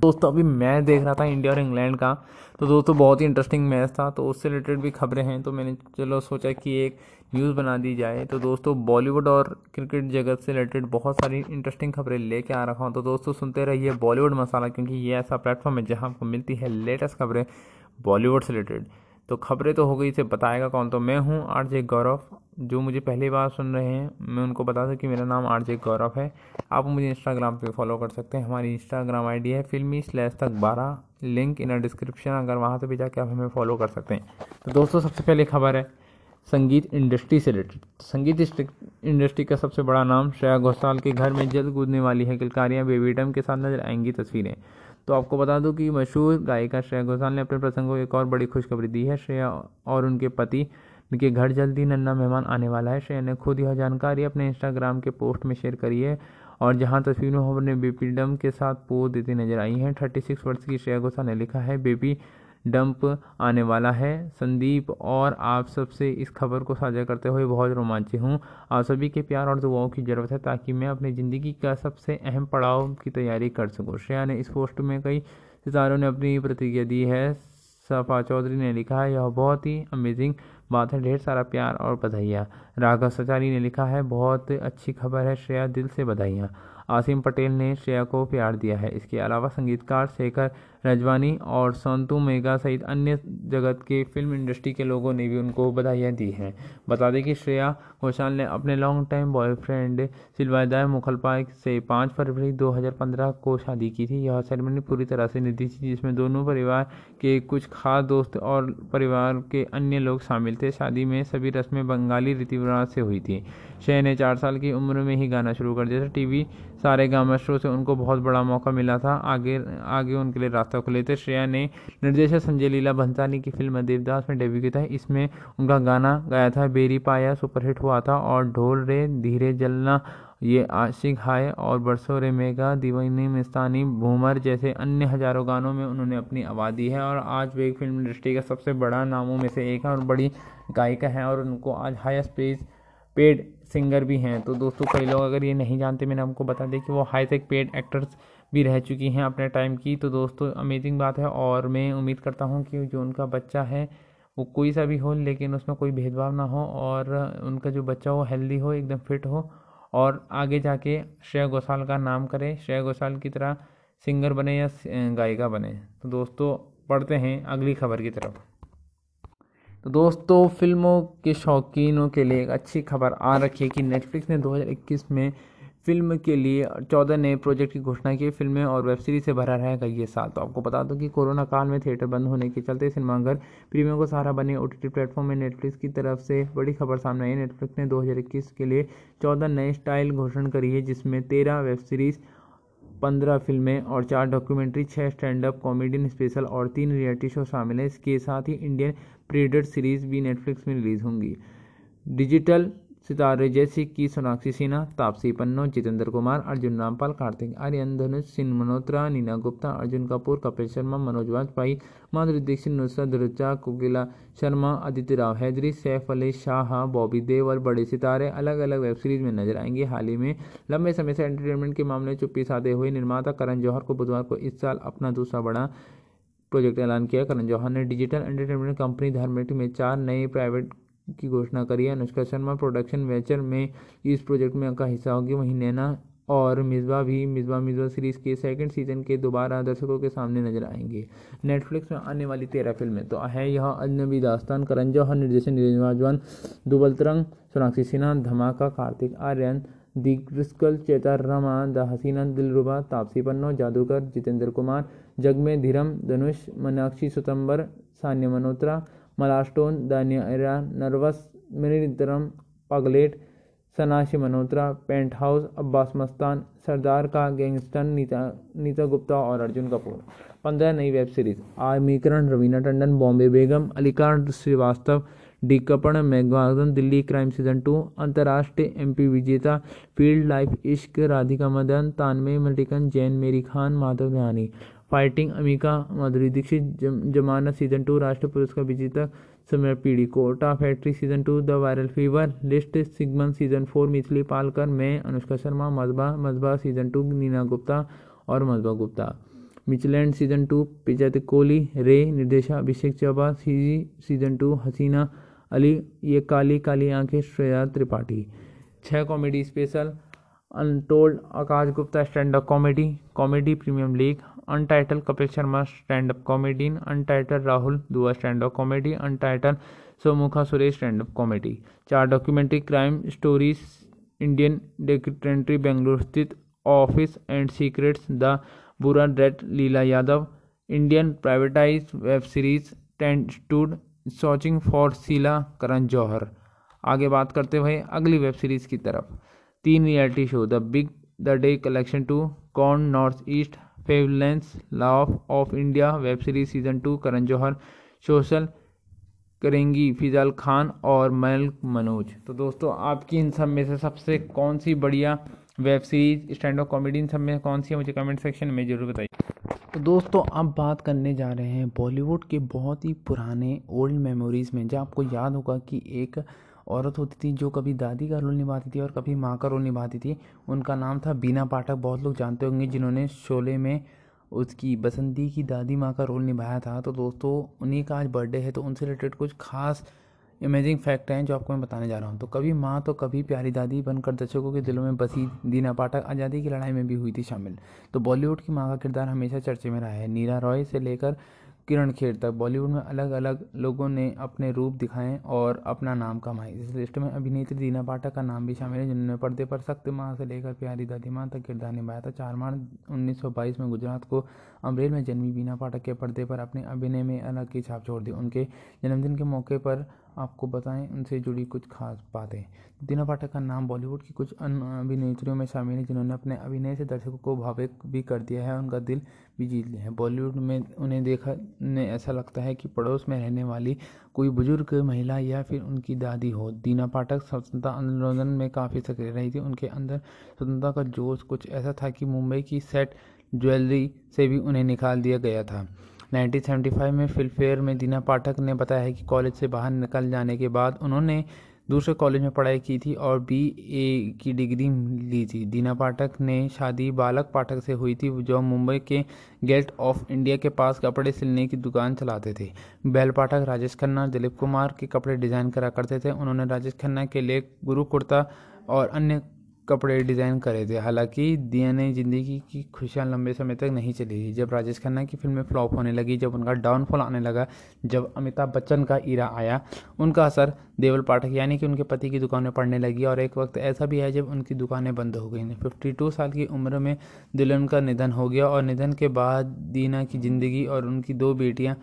दोस्तों, अभी मैच देख रहा था इंडिया और इंग्लैंड का। तो दोस्तों, बहुत ही इंटरेस्टिंग मैच था। तो उससे रिलेटेड भी खबरें हैं। तो मैंने चलो सोचा कि एक न्यूज़ बना दी जाए। तो दोस्तों बॉलीवुड और क्रिकेट जगत से रिलेटेड बहुत सारी इंटरेस्टिंग खबरें लेके आ रखा हूँ। तो दोस्तों, सुनते रहिए बॉलीवुड मसाला, क्योंकि ये ऐसा प्लेटफॉर्म है जहाँ आपको मिलती है लेटेस्ट खबरें बॉलीवुड से रिलेटेड तो खबरें तो हो गई इसे बताएगा कौन? तो मैं हूँ आर जे गौरव। जो मुझे पहली बार सुन रहे हैं, मैं उनको बता दूँ कि मेरा नाम आर जे गौरव है। आप मुझे इंस्टाग्राम पे फॉलो कर सकते हैं। हमारी इंस्टाग्राम आईडी है फिल्मी स्लैश तक बारह। लिंक इन डिस्क्रिप्शन अगर वहाँ से भी जाके आप हमें फॉलो कर सकते हैं। तो दोस्तों, सबसे पहले खबर है संगीत इंडस्ट्री से रिलेटेड संगीत इंडस्ट्री का सबसे बड़ा नाम श्रेया घोषाल के घर में जल्द कूदने वाली है। किलकारियाँ बेबीडम के साथ नज़र आएँगी तस्वीरें। तो आपको बता दूँ कि मशहूर गायिका श्रेया घोषाल ने अपने प्रसंग को एक और बड़ी खुशखबरी दी है। श्रेया और उनके पति के घर जल्दी नन्ना मेहमान आने वाला है। श्रेया ने खुद यह जानकारी अपने इंस्टाग्राम के पोस्ट में शेयर करी है और जहाँ तस्वीर में अपने बेबी डम के साथ पोज देती नज़र आई हैं। थर्टी सिक्स वर्ष की श्रेया घोषाल ने लिखा है बेबी डंप आने वाला है। संदीप और आप सबसे इस खबर को साझा करते हुए बहुत रोमांचित हूँ। आप सभी के प्यार और दुआओं की ज़रूरत है ताकि मैं अपनी ज़िंदगी का सबसे अहम पड़ाव की तैयारी कर सकूँ। श्रेया ने इस पोस्ट में कई सितारों ने अपनी प्रतिक्रिया दी है। सफ़ा चौधरी ने लिखा है, यह बहुत ही अमेजिंग बात है। ढेर सारा प्यार और बधाइयाँ। राघव सचारी ने लिखा है, बहुत अच्छी खबर है। श्रेया दिल से बधाइयाँ। आसिम पटेल ने श्रेया को प्यार दिया है। इसके अलावा संगीतकार शेखर रजवानी और संतु मेगा सहित अन्य जगत के फ़िल्म इंडस्ट्री के लोगों ने भी उनको बधाइयाँ दी हैं। बता दें कि श्रेया घोषाल ने अपने लॉन्ग टाइम बॉयफ्रेंड सिलवादाय मुखलपा से पाँच फरवरी 2015 को शादी की थी। यह सेरेमनी पूरी तरह से निधि थी, जिसमें दोनों परिवार के कुछ खास दोस्त और परिवार के अन्य लोग शामिल थे। शादी में सभी रस्में बंगाली रीति रिवाज से हुई थी। श्रेया ने चार साल की उम्र में ही गाना शुरू कर दिया था। टीवी सारे गामा शो से उनको बहुत बड़ा मौका मिला था। आगे आगे उनके लिए रास्ता खुले थे। श्रेया ने निर्देशक संजय लीला भंसाली की फ़िल्म देवदास में डेब्यू किया था। इसमें उनका गाना गाया था, बेरी पाया सुपरहिट हुआ था और ढोल रे, धीरे जलना, ये आशिक हाय और बरसों रे मेगा, दीवानी मिस्तानी भूमर जैसे अन्य हज़ारों गानों में उन्होंने अपनी आवाज़ दी है और आज वे फ़िल्म इंडस्ट्री का सबसे बड़ा नामों में से एक है और बड़ी गायिका है और उनको आज हाईएस्ट पेज, पेड सिंगर भी हैं। तो दोस्तों, कई लोग अगर ये नहीं जानते, मैंने आपको बता दें कि वो हाई टेक पेड एक्टर्स भी रह चुकी हैं अपने टाइम की। तो दोस्तों अमेजिंग बात है और मैं उम्मीद करता हूँ कि जो उनका बच्चा है, वो कोई सा भी हो, लेकिन उसमें कोई भेदभाव ना हो और उनका जो बच्चा हो हेल्दी हो, एकदम फिट हो और आगे जाके श्रेया घोषाल का नाम करे। श्रेया घोषाल की तरह सिंगर बने या गायिका बने। तो दोस्तों, पढ़ते हैं अगली खबर की तरफ़। तो दोस्तों, फ़िल्मों के शौकीनों के लिए एक अच्छी खबर आ रखी है कि नेटफ्लिक्स ने 2021 में फ़िल्म के लिए चौदह नए प्रोजेक्ट की घोषणा की फ़िल्में और वेब सीरीज़ से भरा रहेगा ये साल। तो आपको बता दो कि कोरोना काल में थिएटर बंद होने के चलते सिनेमाघर प्रीमियम को सहारा बने ओ टी प्लेटफॉर्म में नेटफ्लिक्स की तरफ़ से बड़ी खबर सामने आई नेटफ्लिक्स ने 2021 के लिए चौदह नए स्टाइल घोषणा करी है, जिसमें तेरह वेब सीरीज़, पंद्रह फ़िल्में और चार डॉक्यूमेंट्री छः स्टैंड अप कॉमेडियन स्पेशल और तीन रियलिटी शो शामिल हैं। इसके साथ ही इंडियन प्रीडेट सीरीज़ भी नेटफ्लिक्स में रिलीज़ होंगी। डिजिटल सितारे जैसे कि सोनाक्षी सिन्हा, तापसी पन्नो, जितेंद्र कुमार, अर्जुन रामपाल, कार्तिक आर्यन, धनुष सिंह मल्होत्रा, नीना गुप्ता, अर्जुन कपूर, कपिल शर्मा, मनोज वाजपेयी, माधुरी दीक्षित, नुसरत रुचा कोकिला शर्मा आदित्य राव हैदरी, सैफ अली शाह, बॉबी देव और बड़े सितारे अलग अलग वेब सीरीज़ में नज़र आएँगे। हाल ही में लंबे समय से एंटरटेनमेंट के मामले चुप्पी साधे हुए निर्माता करण जौहर को बुधवार को इस साल अपना दूसरा बड़ा प्रोजेक्ट ऐलान किया। करण जौहर ने डिजिटल एंटरटेनमेंट कंपनी धर्मेटी में चार नए प्राइवेट की घोषणा करी है। अनुष्का शर्मा प्रोडक्शन वेंचर में इस प्रोजेक्ट में का हिस्सा होगी। वहीं नैना और मिसबा भी मिसबा मिसबा सीरीज़ के सेकंड सीज़न के दोबारा दर्शकों के सामने नज़र आएँगे। नेटफ्लिक्स में आने वाली तेरह फ़िल्में तो है। यह अजनबी दास्तान, करण जौहर निर्देशन निरंजन दुबलतरंग सोनाक्षी सिन्हा, धमाका, कार्तिक आर्यन दिग्रिस्कल चेतार रमा द हसीना दिलरुबा, तापसी पन्नो जादूगर जितेंद्र कुमार जग में धीरम, धनुष, मनाक्षी सितंबर, सान्य मल्होत्रा, मलास्टोन दानिया नर्वस मिनितरम पगलेट सनाशी मल्होत्रा पेंट हाउस अब्बास मस्तान, सरदार का गैंगस्टर नीता नीता गुप्ता और अर्जुन कपूर। पंद्रह नई वेब सीरीज़। आमीकरण रवीना टंडन, बॉम्बे बेगम अलीकार श्रीवास्तव डी कपड़ मेघवादन, दिल्ली क्राइम सीज़न टू, अंतर्राष्ट्रीय एमपी विजेता, फ़ील्ड लाइफ इश्क, राधिका मदन तानवे मल्टिकन जैन मेरी खान, माधव ध्यानी फाइटिंग अमिका माधुरी, दीक्षित जमानत सीज़न टू, राष्ट्रीय पुरस्कार विजेता समय पीढ़ी Kota factory season two, the viral fever, list सिगमन सीज़न फोर, मिथिली पालकर, मैं, अनुष्का शर्मा, मजबा मजबा सीज़न टू, नीना गुप्ता और मजबा गुप्ता। मिचलैंड सीज़न टू पिजत कोहली रे, निर्देशा, अभिषेक चौबा सीजी सीज़न टू, हसीना अली, ये काली काली आँखें श्रेया त्रिपाठी। छः comedy special untold Aakash Gupta stand up comedy comedy premium league untitled Kapil Sharma stand up comedy untitled Rahul Dua stand up comedy untitled Sumukhi Suresh stand up comedy चार documentary crime stories Indian documentary Bengaluru स्थित office and secrets the बुरा date Leela Yadav Indian privatise web series टेंट स्टूड searching for Sheela Karan जौहर आगे बात करते हुए अगली वेब सीरीज़ की तरफ़। तीन reality show the big the day collection two corn north east फेवलेंस law of India web series season two Karan Johar social करेंगी फिजाल खान और मल मनोज। तो दोस्तों, आपकी इन सब में से सबसे कौन सी बढ़िया web series stand up comedy इन सब में कौन सी है, मुझे कमेंट सेक्शन में ज़रूर बताइए। तो दोस्तों, अब बात करने जा रहे हैं बॉलीवुड के बहुत ही पुराने ओल्ड मेमोरीज़ में जब आपको याद होगा कि एक औरत होती थी जो कभी दादी का रोल निभाती थी और कभी माँ का रोल निभाती थी। उनका नाम था बीना पाठक। बहुत लोग जानते होंगे जिन्होंने शोले में उसकी बसंती की दादी माँ का रोल निभाया था। तो दोस्तों, उन्हीं का आज बर्थडे है तो उनसे रिलेटेड कुछ खास इमेजिंग फैक्ट हैं जो आपको मैं बताने जा रहा हूँ। तो कभी माँ तो कभी प्यारी दादी बनकर दर्शकों के दिलों में बसी दीना पाठक आज़ादी की लड़ाई में भी हुई थी शामिल। तो बॉलीवुड की माँ का किरदार हमेशा चर्चे में रहा है। नीरा रॉय से लेकर किरण खेर तक बॉलीवुड में अलग अलग लोगों ने अपने रूप दिखाए और अपना नाम कमाए। इस लिस्ट में अभिनेत्री दीना पाठक का नाम भी शामिल है, जिन्होंने पर्दे पर सख्त माँ से लेकर प्यारी दादी माँ तक किरदार निभाया था। चार मार्च उन्नीस सौ बाईस में गुजरात को अमरेल में जन्मी बीना पाठक के पर्दे पर अपने अभिनय में अलग की छाप छोड़ दी। उनके जन्मदिन के मौके पर आपको बताएँ, उनसे जुड़ी कुछ खास बातें। दीना पाठक का नाम बॉलीवुड की कुछ अन्य अभिनेत्रियों में शामिल है, जिन्होंने अपने अभिनय से दर्शकों को भाविक भी कर दिया है, उनका दिल भी जीत लिया है। बॉलीवुड में उन्हें देखा, ने ऐसा लगता है कि पड़ोस में रहने वाली कोई बुज़ुर्ग महिला या फिर उनकी दादी हो। दीना पाठक स्वतंत्रता आंदोलन में काफ़ी सक्रिय रही थी। उनके अंदर स्वतंत्रता का जोश कुछ ऐसा था कि मुंबई की सेट ज्वेलरी से भी उन्हें निकाल दिया गया था। 1975 में फिल्मफेयर में दीना पाठक ने बताया है कि कॉलेज से बाहर निकल जाने के बाद उन्होंने दूसरे कॉलेज में पढ़ाई की थी और बी ए की डिग्री ली थी। दीना पाठक ने शादी बालक पाठक से हुई थी, जो मुंबई के गेट ऑफ़ इंडिया के पास कपड़े सिलने की दुकान चलाते थे। बैल पाठक राजेश खन्ना, दिलीप कुमार के कपड़े डिज़ाइन करा करते थे। उन्होंने राजेश खन्ना के लिए गुरु कुर्ता और अन्य कपड़े डिज़ाइन करे थे। हालाँकि दिया ने ज़िंदगी की खुशियाँ लंबे समय तक नहीं चली जब राजेश खन्ना की फ़िल्में फ्लॉप होने लगी, जब उनका डाउनफॉल आने लगा, जब अमिताभ बच्चन का ईरा आया, उनका असर देवल पाठक यानी कि उनके पति की दुकानें पड़ने लगी और एक वक्त ऐसा भी है जब उनकी दुकानें बंद हो गई फिफ्टी टू साल की उम्र में दुल्हन का निधन हो गया और निधन के बाद दीना की ज़िंदगी और उनकी दो बेटियाँ,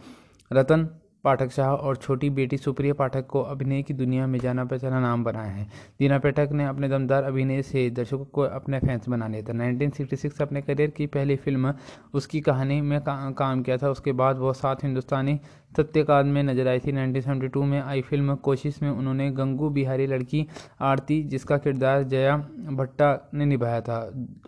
रतन पाठक शाह और छोटी बेटी सुप्रिया पाठक को अभिनय की दुनिया में जाना पहचाना नाम बनाया है। दीना पाठक ने अपने दमदार अभिनय से दर्शकों को अपने फैंस बना लिया था। 1966 अपने करियर की पहली फ़िल्म उसकी कहानी में का, काम किया था। उसके बाद वह सात हिंदुस्तानी सत्यकाल में नज़र आई थी। 1972 में आई फ़िल्म कोशिश में उन्होंने गंगू बिहारी लड़की आरती जिसका किरदार जया भट्टा ने निभाया था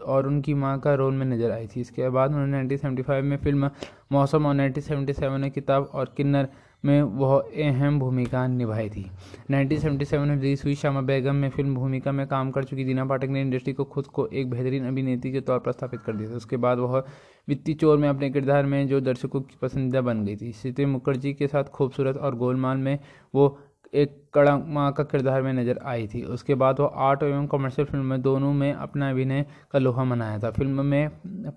और उनकी माँ का रोल में नज़र आई थी। इसके बाद उन्होंने 1975 में फ़िल्म मौसम और 1977 में किताब और किन्नर में वह अहम भूमिका निभाई थी। 1977 में रिलीज़ हुई श्यामा बेगम में फ़िल्म भूमिका में काम कर चुकी दीना पाठक ने इंडस्ट्री को खुद को एक बेहतरीन अभिनेत्री के तौर पर स्थापित कर दिया था। उसके बाद वह वित्तीय चोर में अपने किरदार में जो दर्शकों की पसंदीदा बन गई थी। सीते मुखर्जी के साथ खूबसूरत और गोलमाल में वो एक कड़ा माँ का किरदार में नज़र आई थी। उसके बाद वो आर्ट एवं कमर्शियल फ़िल्म में दोनों में अपना अभिनय का लोहा मनाया था। फ़िल्म में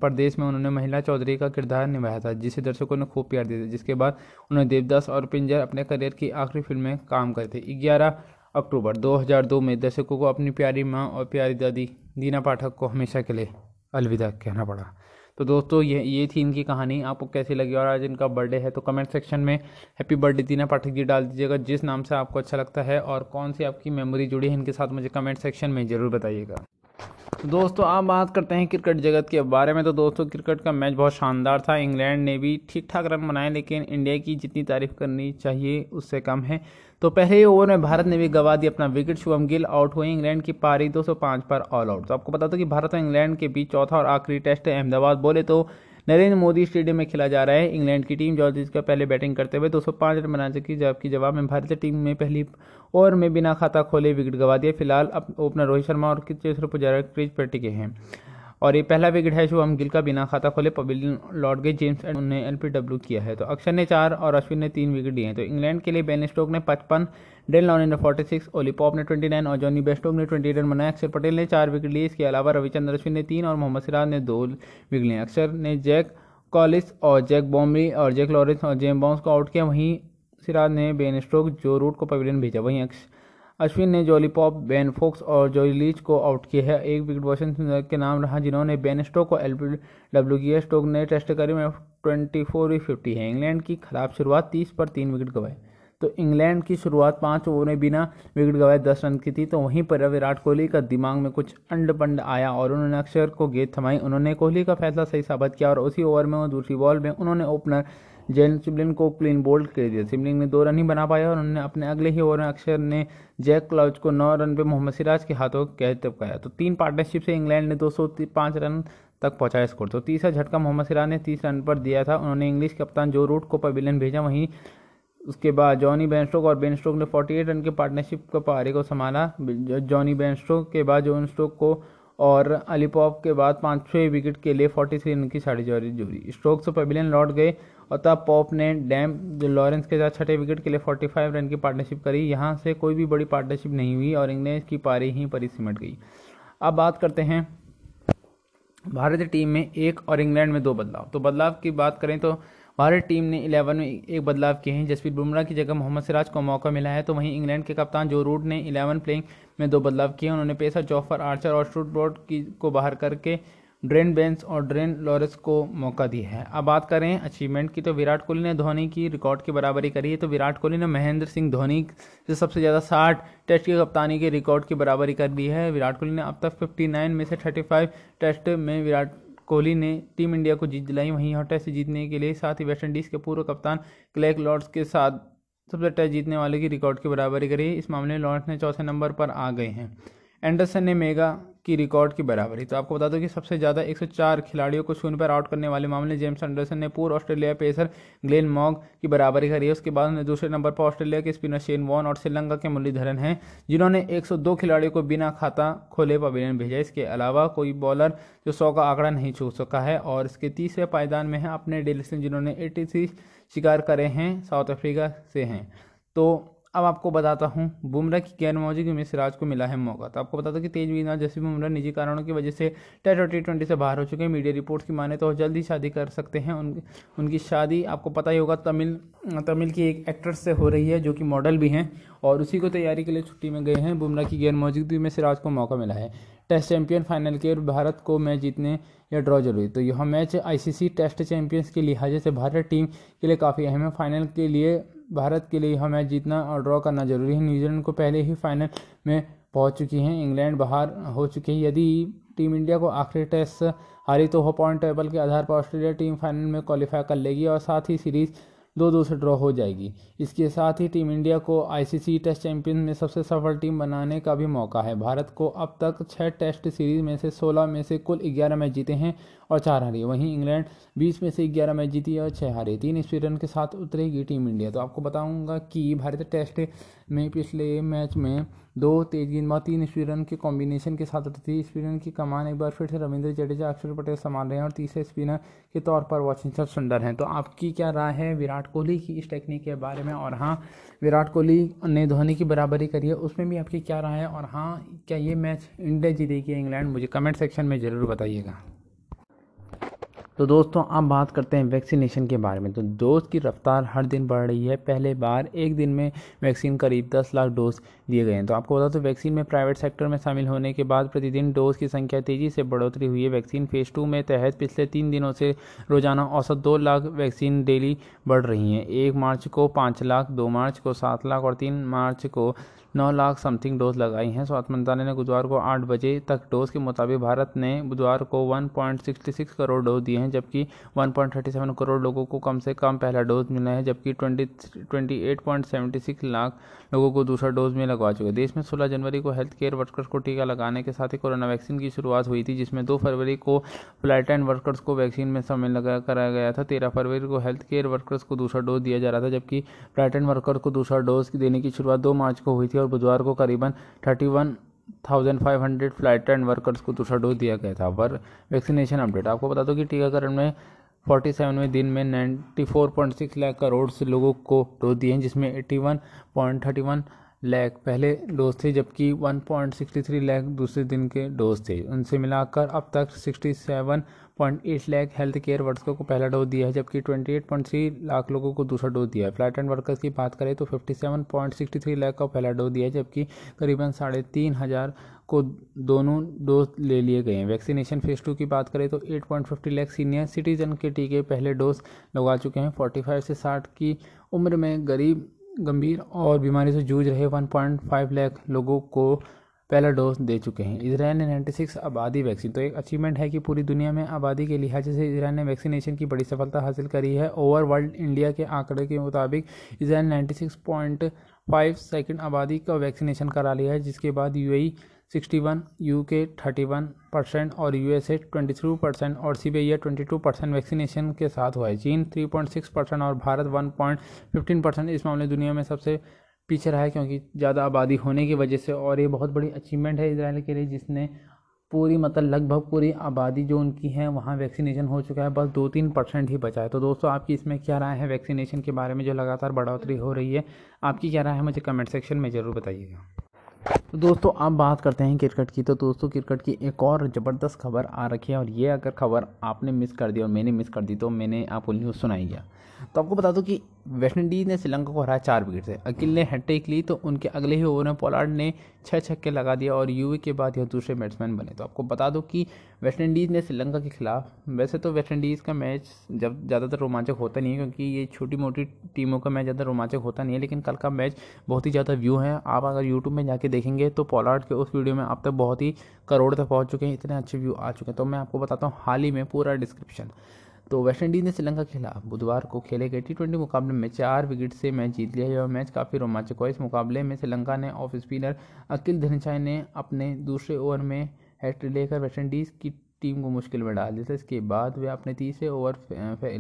परदेश में उन्होंने महिला चौधरी का किरदार निभाया था, जिसे दर्शकों ने खूब प्यार दिया था, जिसके बाद उन्होंने देवदास और पिंजर अपने करियर की आखिरी फ़िल्म में काम करे थे। ग्यारह अक्टूबर 2002 में दर्शकों को अपनी प्यारी माँ और प्यारी दादी दीना पाठक को हमेशा के लिए अलविदा कहना पड़ा। तो दोस्तों, ये ये थी इनकी कहानी। आपको कैसी लगी और आज इनका बर्थडे है तो कमेंट सेक्शन में हैप्पी बर्थडे दीना पाठक जी डाल दीजिएगा, जिस नाम से आपको अच्छा लगता है और कौन सी आपकी मेमोरी जुड़ी है, इनके साथ मुझे कमेंट सेक्शन में ज़रूर बताइएगा। दोस्तों, आप बात करते हैं क्रिकेट जगत के बारे में। तो दोस्तों, क्रिकेट का मैच बहुत शानदार था। इंग्लैंड ने भी ठीक ठाक रन बनाए, लेकिन इंडिया की जितनी तारीफ़ करनी चाहिए, उससे कम है। तो पहले ही ओवर में भारत ने भी गवा दी अपना विकेट। शुभम गिल आउट हुए, इंग्लैंड की पारी 205 पर ऑल आउट। तो आपको बता दो कि भारत और इंग्लैंड के बीच चौथा और आखिरी टेस्ट अहमदाबाद बोले तो नरेंद्र मोदी स्टेडियम में खेला जा रहा है। इंग्लैंड की टीम जॉर्जिस का पहले बैटिंग करते हुए 205 रन बना चुकी जबकि जवाब में भारतीय टीम में पहली ओवर में बिना खाता खोले विकेट गवा दिए फ़िलहाल अब ओपनर रोहित शर्मा और चेसर पुजारा क्रीज पर टिके हैं। और ये पहला विकेट है शुभम गिल का बिना खाता खोले पवेलियन लौट गए जेम्स एंड ने एलपीडब्ल्यू किया है। तो अक्षर ने चार और अश्विन ने तीन विकेट दिए हैं। तो इंग्लैंड के लिए बेन स्टोक ने पचपन, डेल लॉन ने फोर्टी सिक्स ओलीपॉप ने ट्वेंटी नाइन और जॉनी बेस्टोक ने ट्वेंटी रन बनाए। अक्षर पटेल ने चार विकेट लिए, इसके अलावा रविचंद्र अश्विन ने तीन और मोहम्मद सिराज ने दो विकेट लिए। अक्षर ने जैक कॉलिस और जैक बॉम्बरी और जैक लॉरेंस और जेम बॉन्स को आउट किया। वहीं सिराज ने बेन स्टोक जो रूट को पवेलियन भेजा, वहीं अश्विन ने जॉली पॉप बेन फोक्स और जॉली लीच को आउट किया है। एक विकेट वॉशिंगटन के नाम रहा जिन्होंने बेन स्टोक को एल डब्ल्यू स्टोक ने टेस्ट करी में ट्वेंटी फोर फिफ्टी है। इंग्लैंड की खराब शुरुआत तीस पर तीन विकेट गवाए तो इंग्लैंड की शुरुआत पाँच ओवर में बिना विकेट गवाए दस रन की थी तो वहीं पर विराट कोहली का दिमाग में कुछ अंड पंड आया और उन्होंने अक्षर को गेंद थमाई। उन्होंने कोहली का फैसला सही साबित किया और उसी ओवर में दूसरी बॉल में उन्होंने ओपनर जैन सिमलिन को क्लीन बोल्ड कर दिया। सिमलिन ने दो रन ही बना पाया और उन्होंने अपने अगले ही ओवर में अक्षर ने जैक क्लाउज को नौ रन पे मोहम्मद सिराज के हाथों कैच टपकाया तो तीन पार्टनरशिप से इंग्लैंड ने दो सौ पाँच रन तक पहुँचाया स्कोर तो तीसरा झटका मोहम्मद सिराज ने तीस रन पर दिया था। उन्होंने इंग्लिश कप्तान जो रूट को पवेलियन भेजा, वहीं उसके बाद जॉनी बेनस्टोक और बेनस्टोक ने 48 रन के पार्टनरशिप का पारी को संभाला। जॉनी बेनस्टोक के बाद जॉन स्टोक को और अलीपॉप के बाद पाँच छः विकेट के लिए 43 रन की साढ़े चौरी जोड़ी। स्ट्रोक से पवेलियन लौट गए और तब पॉप ने डैम लॉरेंस के साथ छठे विकेट के लिए 45 रन की पार्टनरशिप करी, यहाँ से कोई भी बड़ी पार्टनरशिप नहीं हुई और इंग्लैंड की पारी ही परी सिमट गई। अब बात करते हैं भारतीय टीम में एक और इंग्लैंड में दो बदलाव। तो बदलाव की बात करें तो भारत टीम ने इलेवन में एक बदलाव किए हैं। जसप्रीत बुमराह की जगह मोहम्मद सिराज को मौका मिला है तो वहीं इंग्लैंड के कप्तान जो रूट ने इलेवन प्लेइंग में दो बदलाव किए हैं। उन्होंने पेसर जॉफर आर्चर और स्टूटबोर्ड की को बाहर करके ड्रेन बेंस और ड्रेन लॉरेंस को मौका दिया है। अब बात करें अचीवमेंट की तो विराट कोहली ने धोनी की रिकॉर्ड की बराबरी करी है तो विराट कोहली ने महेंद्र सिंह धोनी से सबसे ज़्यादा साठ टेस्ट की कप्तानी के रिकॉर्ड की बराबरी कर दी है। विराट कोहली ने अब तक 59 में से 35 टेस्ट में विराट कोहली ने टीम इंडिया को जीत दिलाई। वहीं यह टेस्ट जीतने के लिए साथ ही वेस्टइंडीज़ के पूर्व कप्तान क्लैक लॉर्ड्स के साथ सबसे टेस्ट जीतने वाले की रिकॉर्ड की बराबरी करी। इस मामले में लॉर्ड्स ने चौथे नंबर पर आ गए हैं। एंडरसन ने मेगा की रिकॉर्ड की बराबरी। तो आपको बता दो कि सबसे ज़्यादा 104 खिलाड़ियों को शून्य पर आउट करने वाले मामले जेम्स एंडरसन ने पूर्व ऑस्ट्रेलिया पेसर ग्लेन मॉग की बराबरी करी है। उसके बाद उन्हें दूसरे नंबर पर ऑस्ट्रेलिया के स्पिनर शेन वॉन और श्रीलंका के मुरलीधरन हैं, जिन्होंने 102 खिलाड़ियों को बिना खाता खोले पवेलियन भेजा इसके अलावा कोई बॉलर जो सौ का आंकड़ा नहीं छू सका है और इसके तीसरे पायदान में है अपने डेलिसन जिन्होंने एटी शिकार करे हैं, साउथ अफ्रीका से हैं। तो अब आपको बताता हूँ बुमराह की गैर मौजूदगी में सिराज को मिला है मौका। तो आपको बता दो कि तेज गेंदबाज जैसे बुमराह निजी कारणों की वजह से टेस्ट और टी ट्वेंटी से बाहर हो चुके हैं। मीडिया रिपोर्ट्स की माने तो वो जल्दी शादी कर सकते हैं। उन, उनकी शादी आपको पता ही होगा तमिल तमिल की एक एक्ट्रेस से हो रही है जो कि मॉडल भी हैं और उसी को तैयारी के लिए छुट्टी में गए हैं। बुमराह की गैर मौजूदगी में सिराज को मौका मिला है। टेस्ट चैंपियन फाइनल के भारत को मैच जीतने या ड्रॉ ज़रूरी। तो यह मैच आईसीसी टेस्ट चैंपियंस के लिहाजे से भारत टीम के लिए काफ़ी अहम है। फाइनल के लिए भारत के लिए यह मैच जीतना और ड्रॉ करना ज़रूरी है। न्यूजीलैंड को पहले ही फाइनल में पहुँच चुकी हैं। इंग्लैंड बाहर हो चुकी है। यदि टीम इंडिया को आखिरी टेस्ट हारी तो हो पॉइंट टेबल के आधार पर ऑस्ट्रेलिया टीम फाइनल में क्वालिफाई कर लेगी और साथ ही सीरीज़ दो दो से ड्रॉ हो जाएगी। इसके साथ ही टीम इंडिया को आईसीसी टेस्ट चैंपियन में सबसे सफल टीम बनाने का भी मौका है। भारत को अब तक छः टेस्ट सीरीज़ में से 16 में से कुल 11 मैच जीते हैं और चार हारे वहीं इंग्लैंड 20 में से 11 मैच जीती है और छः हारे। तीन स्पीड रन के साथ उतरेगी टीम इंडिया। तो आपको बताऊँगा कि भारतीय टेस्ट में पिछले मैच में दो तेज गेंदबाज तीन स्पीड रन के कॉम्बिनेशन के साथ उतरी। स्पीड रन की कमान एक बार फिर से रविंद्र जडेजा, अक्षर पटेल संभाल रहे हैं और तीसरे स्पिनर के तौर पर वॉशिंगटन सुंदर हैं। तो आपकी क्या राय है विराट कोहली की इस टेक्निक के बारे में? और हाँ विराट कोहली ने धोनी की बराबरी करी है, उसमें भी आपकी क्या राय है? और हाँ क्या ये मैच इंडिया जीतेगी इंग्लैंड? मुझे कमेंट सेक्शन में ज़रूर बताइएगा। तो दोस्तों, अब बात करते हैं वैक्सीनेशन के बारे में। तो डोज की रफ्तार हर दिन बढ़ रही है। पहले बार एक दिन में वैक्सीन करीब 10 लाख डोज दिए गए हैं। तो आपको बता तो वैक्सीन में प्राइवेट सेक्टर में शामिल होने के बाद प्रतिदिन डोज की संख्या तेज़ी से बढ़ोतरी हुई है। वैक्सीन फ़ेज़ टू में तहत पिछले तीन दिनों से रोज़ाना औसत दो लाख वैक्सीन डेली बढ़ रही हैं। एक मार्च को पाँच लाख, दो मार्च को सात लाख और तीन मार्च को नौ लाख समथिंग डोज लगाई हैं। स्वास्थ्य मंत्रालय ने बुधवार को आठ बजे तक डोज के मुताबिक भारत ने बुधवार को 1.66 करोड़ डोज दिए हैं, जबकि 1.37 करोड़ लोगों को कम से कम पहला डोज मिला है, जबकि 20 28.76 लाख लोगों को दूसरा डोज में लगवा चुके देश में 16 जनवरी को हेल्थ केयर वर्कर्स को टीका लगाने के साथ ही कोरोना वैक्सीन की शुरुआत हुई थी, जिसमें दो फरवरी को फ़्लाइट एंड वर्कर्स को वैक्सीन में शामिल कराया गया था। तेरह फरवरी को हेल्थ केयर वर्कर्स को दूसरा डोज दिया जा रहा था, जबकि फ़्लाइट एंड वर्कर को दूसरा डोज देने की शुरुआत दो मार्च को हुई थी और बुधवार को करीबन thirty one thousand five hundred flight and workers को दूसरा डोज दिया गया था। पर वैक्सीनेशन अपडेट आपको बता दो कि टीकाकरण में फोर्टी सेवनवें दिन में ninety four point six lakh crore से लोगों को डोज दिए हैं, जिसमें eighty one point thirty one lakh पहले डोज थे, जबकि 1.63 लाख दूसरे दिन के डोज थे। उनसे मिलाकर अब तक 67.8 लाख हेल्थ केयर वर्कर्स को पहला डोज दिया है, जबकि 28.3 लाख लोगों को दूसरा डोज दिया है। फ़्लाइट एंड वर्कर्स की बात करें तो 57.63 लाख का पहला डोज दिया है, जबकि करीबन साढ़े तीन हज़ार को दोनों डोज ले लिए गए हैं। वैक्सीनेशन फ़ेज़ टू की बात करें तो 8.50 लाख सीनियर सिटीजन के टीके पहले डोज लगा चुके हैं। 45 से 60 की उम्र में गरीब, गंभीर और बीमारी से जूझ रहे 1.5 लाख लोगों को पहला डोज दे चुके हैं। इसराइल ने 96 आबादी वैक्सीन तो एक अचीवमेंट है कि पूरी दुनिया में आबादी के लिहाज से इसराइल ने वैक्सीनेशन की बड़ी सफलता हासिल करी है। ओवर वर्ल्ड इंडिया के आंकड़े के मुताबिक इसराइल 96.5 सेकंड आबादी का वैक्सीनेशन करा लिया है, जिसके बाद यूएई 61 यूके 31 परसेंट और यूएसए 23 परसेंट और सीबीआई 22 परसेंट वैक्सीनेशन के साथ हुआ है। चीन 3.6 परसेंट और भारत 1.15 परसेंट इस मामले दुनिया में सबसे पीछे रहा है क्योंकि ज़्यादा आबादी होने की वजह से और ये बहुत बड़ी अचीवमेंट है इसराइल के लिए जिसने पूरी मतलब लगभग पूरी आबादी जो उनकी है वहाँ वैक्सीनेशन हो चुका है, बस दो तीन परसेंट ही बचा है। तो दोस्तों, आपकी इसमें क्या राय है वैक्सीनेशन के बारे में जो लगातार बढ़ोतरी हो रही है, आपकी क्या राय है मुझे कमेंट सेक्शन में ज़रूर बताइएगा। तो दोस्तों आप बात करते हैं क्रिकेट की। तो दोस्तों क्रिकेट की एक और ज़बरदस्त खबर आ रखी है और ये अगर खबर आपने मिस कर दी और मैंने मिस कर दी तो मैंने आपको न्यूज़ सुनाई गया। तो आपको बता दूँ कि वेस्ट इंडीज़ ने श्रीलंका को हराया चार विकेट से अकिल ने हैट्रिक ली तो उनके अगले ही ओवर में पोलार्ड ने छः छक्के लगा दिया और यूवी के बाद यह दूसरे बैट्समैन बने। तो आपको बता दो कि वेस्ट इंडीज़ ने श्रीलंका के खिलाफ, वैसे तो वेस्ट इंडीज़ का मैच जब ज़्यादातर रोमांचक होता नहीं है, क्योंकि ये छोटी मोटी टीमों का मैच ज़्यादा रोमांचक होता नहीं है, लेकिन कल का मैच बहुत ही ज़्यादा व्यू है। आप अगर यूट्यूब में जाके देखेंगे तो पोलार्ड के उस वीडियो में आप तक बहुत ही करोड़ तक पहुँच चुके हैं, इतने अच्छे व्यू आ चुके हैं। तो मैं आपको बताता हूँ हाल ही में पूरा डिस्क्रिप्शन तो वेस्ट इंडीज़ ने श्रीलंका के खिलाफ बुधवार को खेले गए टी ट्वेंटी मुकाबले में चार विकेट से मैच जीत लिया। यह मैच काफ़ी रोमांचक हुआ। इस मुकाबले में श्रीलंका ने ऑफ़ स्पिनर अकिल धनचाई ने अपने दूसरे ओवर में हैट्रिक लेकर वेस्ट इंडीज़ की टीम को मुश्किल में डाल दिया था इसके बाद वे अपने तीसरे ओवर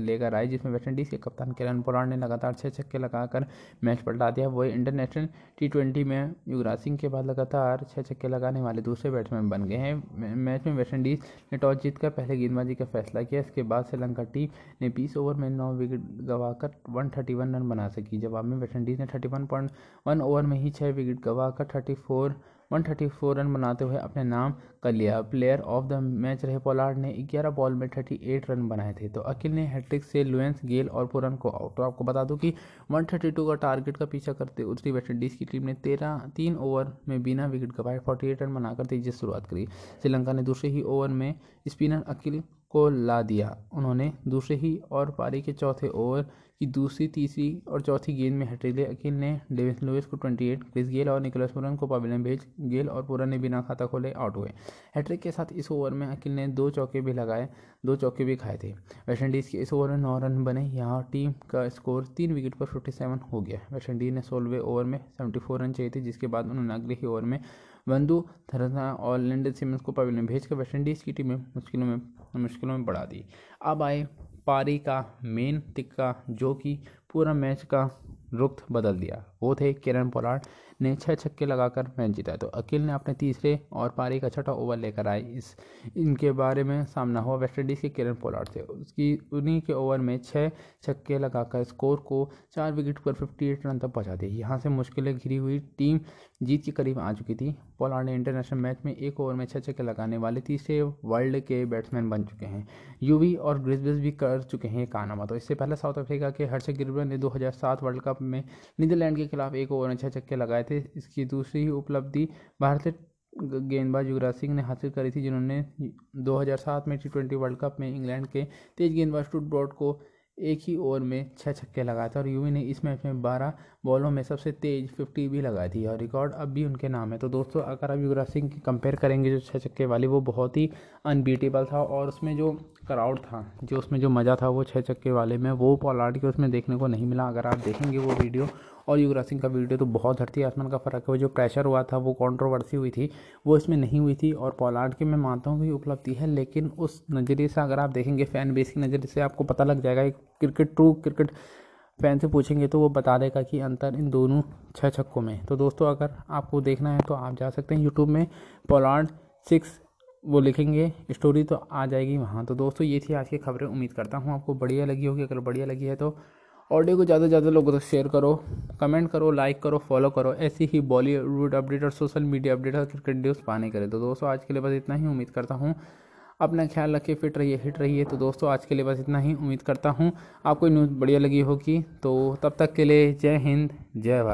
लेकर आए, जिसमें वेस्टइंडीज़ के कप्तान किरण पोलार्ड ने लगातार छः छक्के लगाकर मैच पलटा दिया। वही इंटरनेशनल टी ट्वेंटी में युवराज सिंह के बाद लगातार छः छक्के लगाने वाले दूसरे बैट्समैन बन गए हैं। मैच में वेस्टइंडीज़ ने टॉस जीतकर पहले गेंदबाजी का फैसला किया। इसके बाद श्रीलंका टीम ने बीस ओवर में नौ विकेट गंवाकर वन थर्टी वन रन बना सकी। जवाब में वेस्टइंडीज़ ने thirty one point one over में ही छः विकेट गंवाकर थर्टी फोर 134 रन बनाते हुए अपने नाम कर लिया। प्लेयर ऑफ़ द मैच रहे पोलार्ड ने 11 बॉल में 38 रन बनाए थे। तो अखिल ने हैट्रिक से लुएंस, गेल और पुरन को आउट। तो आपको बता दूँ कि 132 का टारगेट का पीछा करते उत्तरी वेस्ट इंडीज़ की टीम ने तेरह तीन ओवर में बिना विकेट गवाए 48 रन बनाकर तेज़ी से शुरुआत करी। श्रीलंका ने दूसरे ही ओवर में स्पिनर अकिल को ला दिया। उन्होंने दूसरे ही और पारी के चौथे ओवर की दूसरी, तीसरी और चौथी गेंद में हैट्रिक ली। अकिल ने डेविस लुइस को 28 क्रिस गेल और निकोलस पुरन को पवेलियन भेज गेल और पुरन ने बिना खाता खोले आउट हुए। हैट्रिक के साथ इस ओवर में अकिल ने दो चौके भी लगाए, दो चौके भी खाए थे। वेस्टइंडीज़ के इस ओवर में नौ रन बने। यहाँ टीम का स्कोर तीन विकेट पर फिफ्टी हो गया। वेस्टइंडीज़ ने सोलहवें ओवर में सेवेंटी रन चाहिए थे, जिसके बाद उन्होंने अगले ही ओवर में बंधु थरना और लिंडन सिमंस को पवेलियन भेजकर वेस्टइंडीज़ की टीम में मुश्किलों में मुश्किलों में बढ़ा दी। अब आए पारी का मेन तिक्का, जो कि पूरा मैच का रुख बदल दिया। वो थे किरण पोलार्ड ने छः छक्के लगाकर मैच जीता। तो अकिल ने अपने तीसरे और पारी का छठा ओवर लेकर आए। इस, इनके बारे में सामना हुआ वेस्टइंडीज़ के किरण पोलार्ड से। उसकी, उन्हीं के ओवर में छः छक्के लगाकर स्कोर को चार विकेट पर फिफ्टी एट रन तक पहुँचा दिया यहाँ से मुश्किलें घिरी हुई। टीम जीत के करीब आ चुकी थी। पोलार्ड ने इंटरनेशनल मैच में एक ओवर में छः छक्के लगाने वाले तीसरे वर्ल्ड के बैट्समैन बन चुके हैं। यूवी और ग्रिजबिस भी कर चुके हैं कानामा तो इससे पहले साउथ अफ्रीका के हर्षक गिरबर ने 2007 वर्ल्ड कप में नीदरलैंड के खिलाफ एक ओवर में छः छक्के लगाए थे। इसकी दूसरी उपलब्धि भारतीय गेंदबाज युवराज सिंह ने हासिल करी थी, जिन्होंने 2007 में टी ट्वेंटी वर्ल्ड कप में इंग्लैंड के तेज गेंदबाज टूट ब्रॉड को एक ही ओवर में छः छक्के लगाए थे और यूवी ने इस मैच में बारह बॉलों में सबसे तेज फिफ्टी भी लगाई थी। और रिकॉर्ड अब भी उनके नाम है। तो दोस्तों, अगर आप युवराज सिंह की कंपेयर करेंगे, जो छः छक्के वाली, वो बहुत ही अनबीटेबल था और उसमें जो क्राउड था, जो उसमें जो मज़ा था, वो छः चक्के वाले में, वो पॉलार्ड के उसमें देखने को नहीं मिला। अगर आप देखेंगे वो वीडियो और युवराज सिंह का वीडियो तो बहुत धरती आसमान का फ़र्क है। वो जो प्रेशर हुआ था, वो कॉन्ट्रोवर्सी हुई थी, वो इसमें नहीं हुई थी और पॉलार्ड की मैं मानता हूँ कि उपलब्धि है, लेकिन उस नज़रिए से अगर आप देखेंगे फ़ैन बेस की नज़रिए से आपको पता लग जाएगा, एक क्रिकेट ट्रू क्रिकेट फ़ैन से पूछेंगे तो वो बता देगा कि अंतर इन दोनों छः छक्कों में तो दोस्तों, अगर आपको देखना है तो आप जा सकते हैं यूट्यूब में पोलार्ड सिक्स वो लिखेंगे स्टोरी तो आ जाएगी वहाँ। तो दोस्तों, ये थी आज की खबरें, उम्मीद करता हूँ आपको बढ़िया लगी होगी। अगर बढ़िया लगी है तो ऑडियो को ज़्यादा से ज़्यादा लोगों तक शेयर करो कमेंट करो लाइक करो फॉलो करो। ऐसी ही बॉलीवुड अपडेट और सोशल मीडिया अपडेट और क्रिकेट न्यूज़ पाने करें तो दोस्तों, आज के लिए बस इतना ही। उम्मीद करता हूँ, अपना ख्याल रखिए फिट रहिए हिट रहिए। तो दोस्तों, आज के लिए बस इतना ही। उम्मीद करता हूँ, आपको न्यूज़ बढ़िया लगी होगी। तो तब तक के लिए जय हिंद, जय भारत।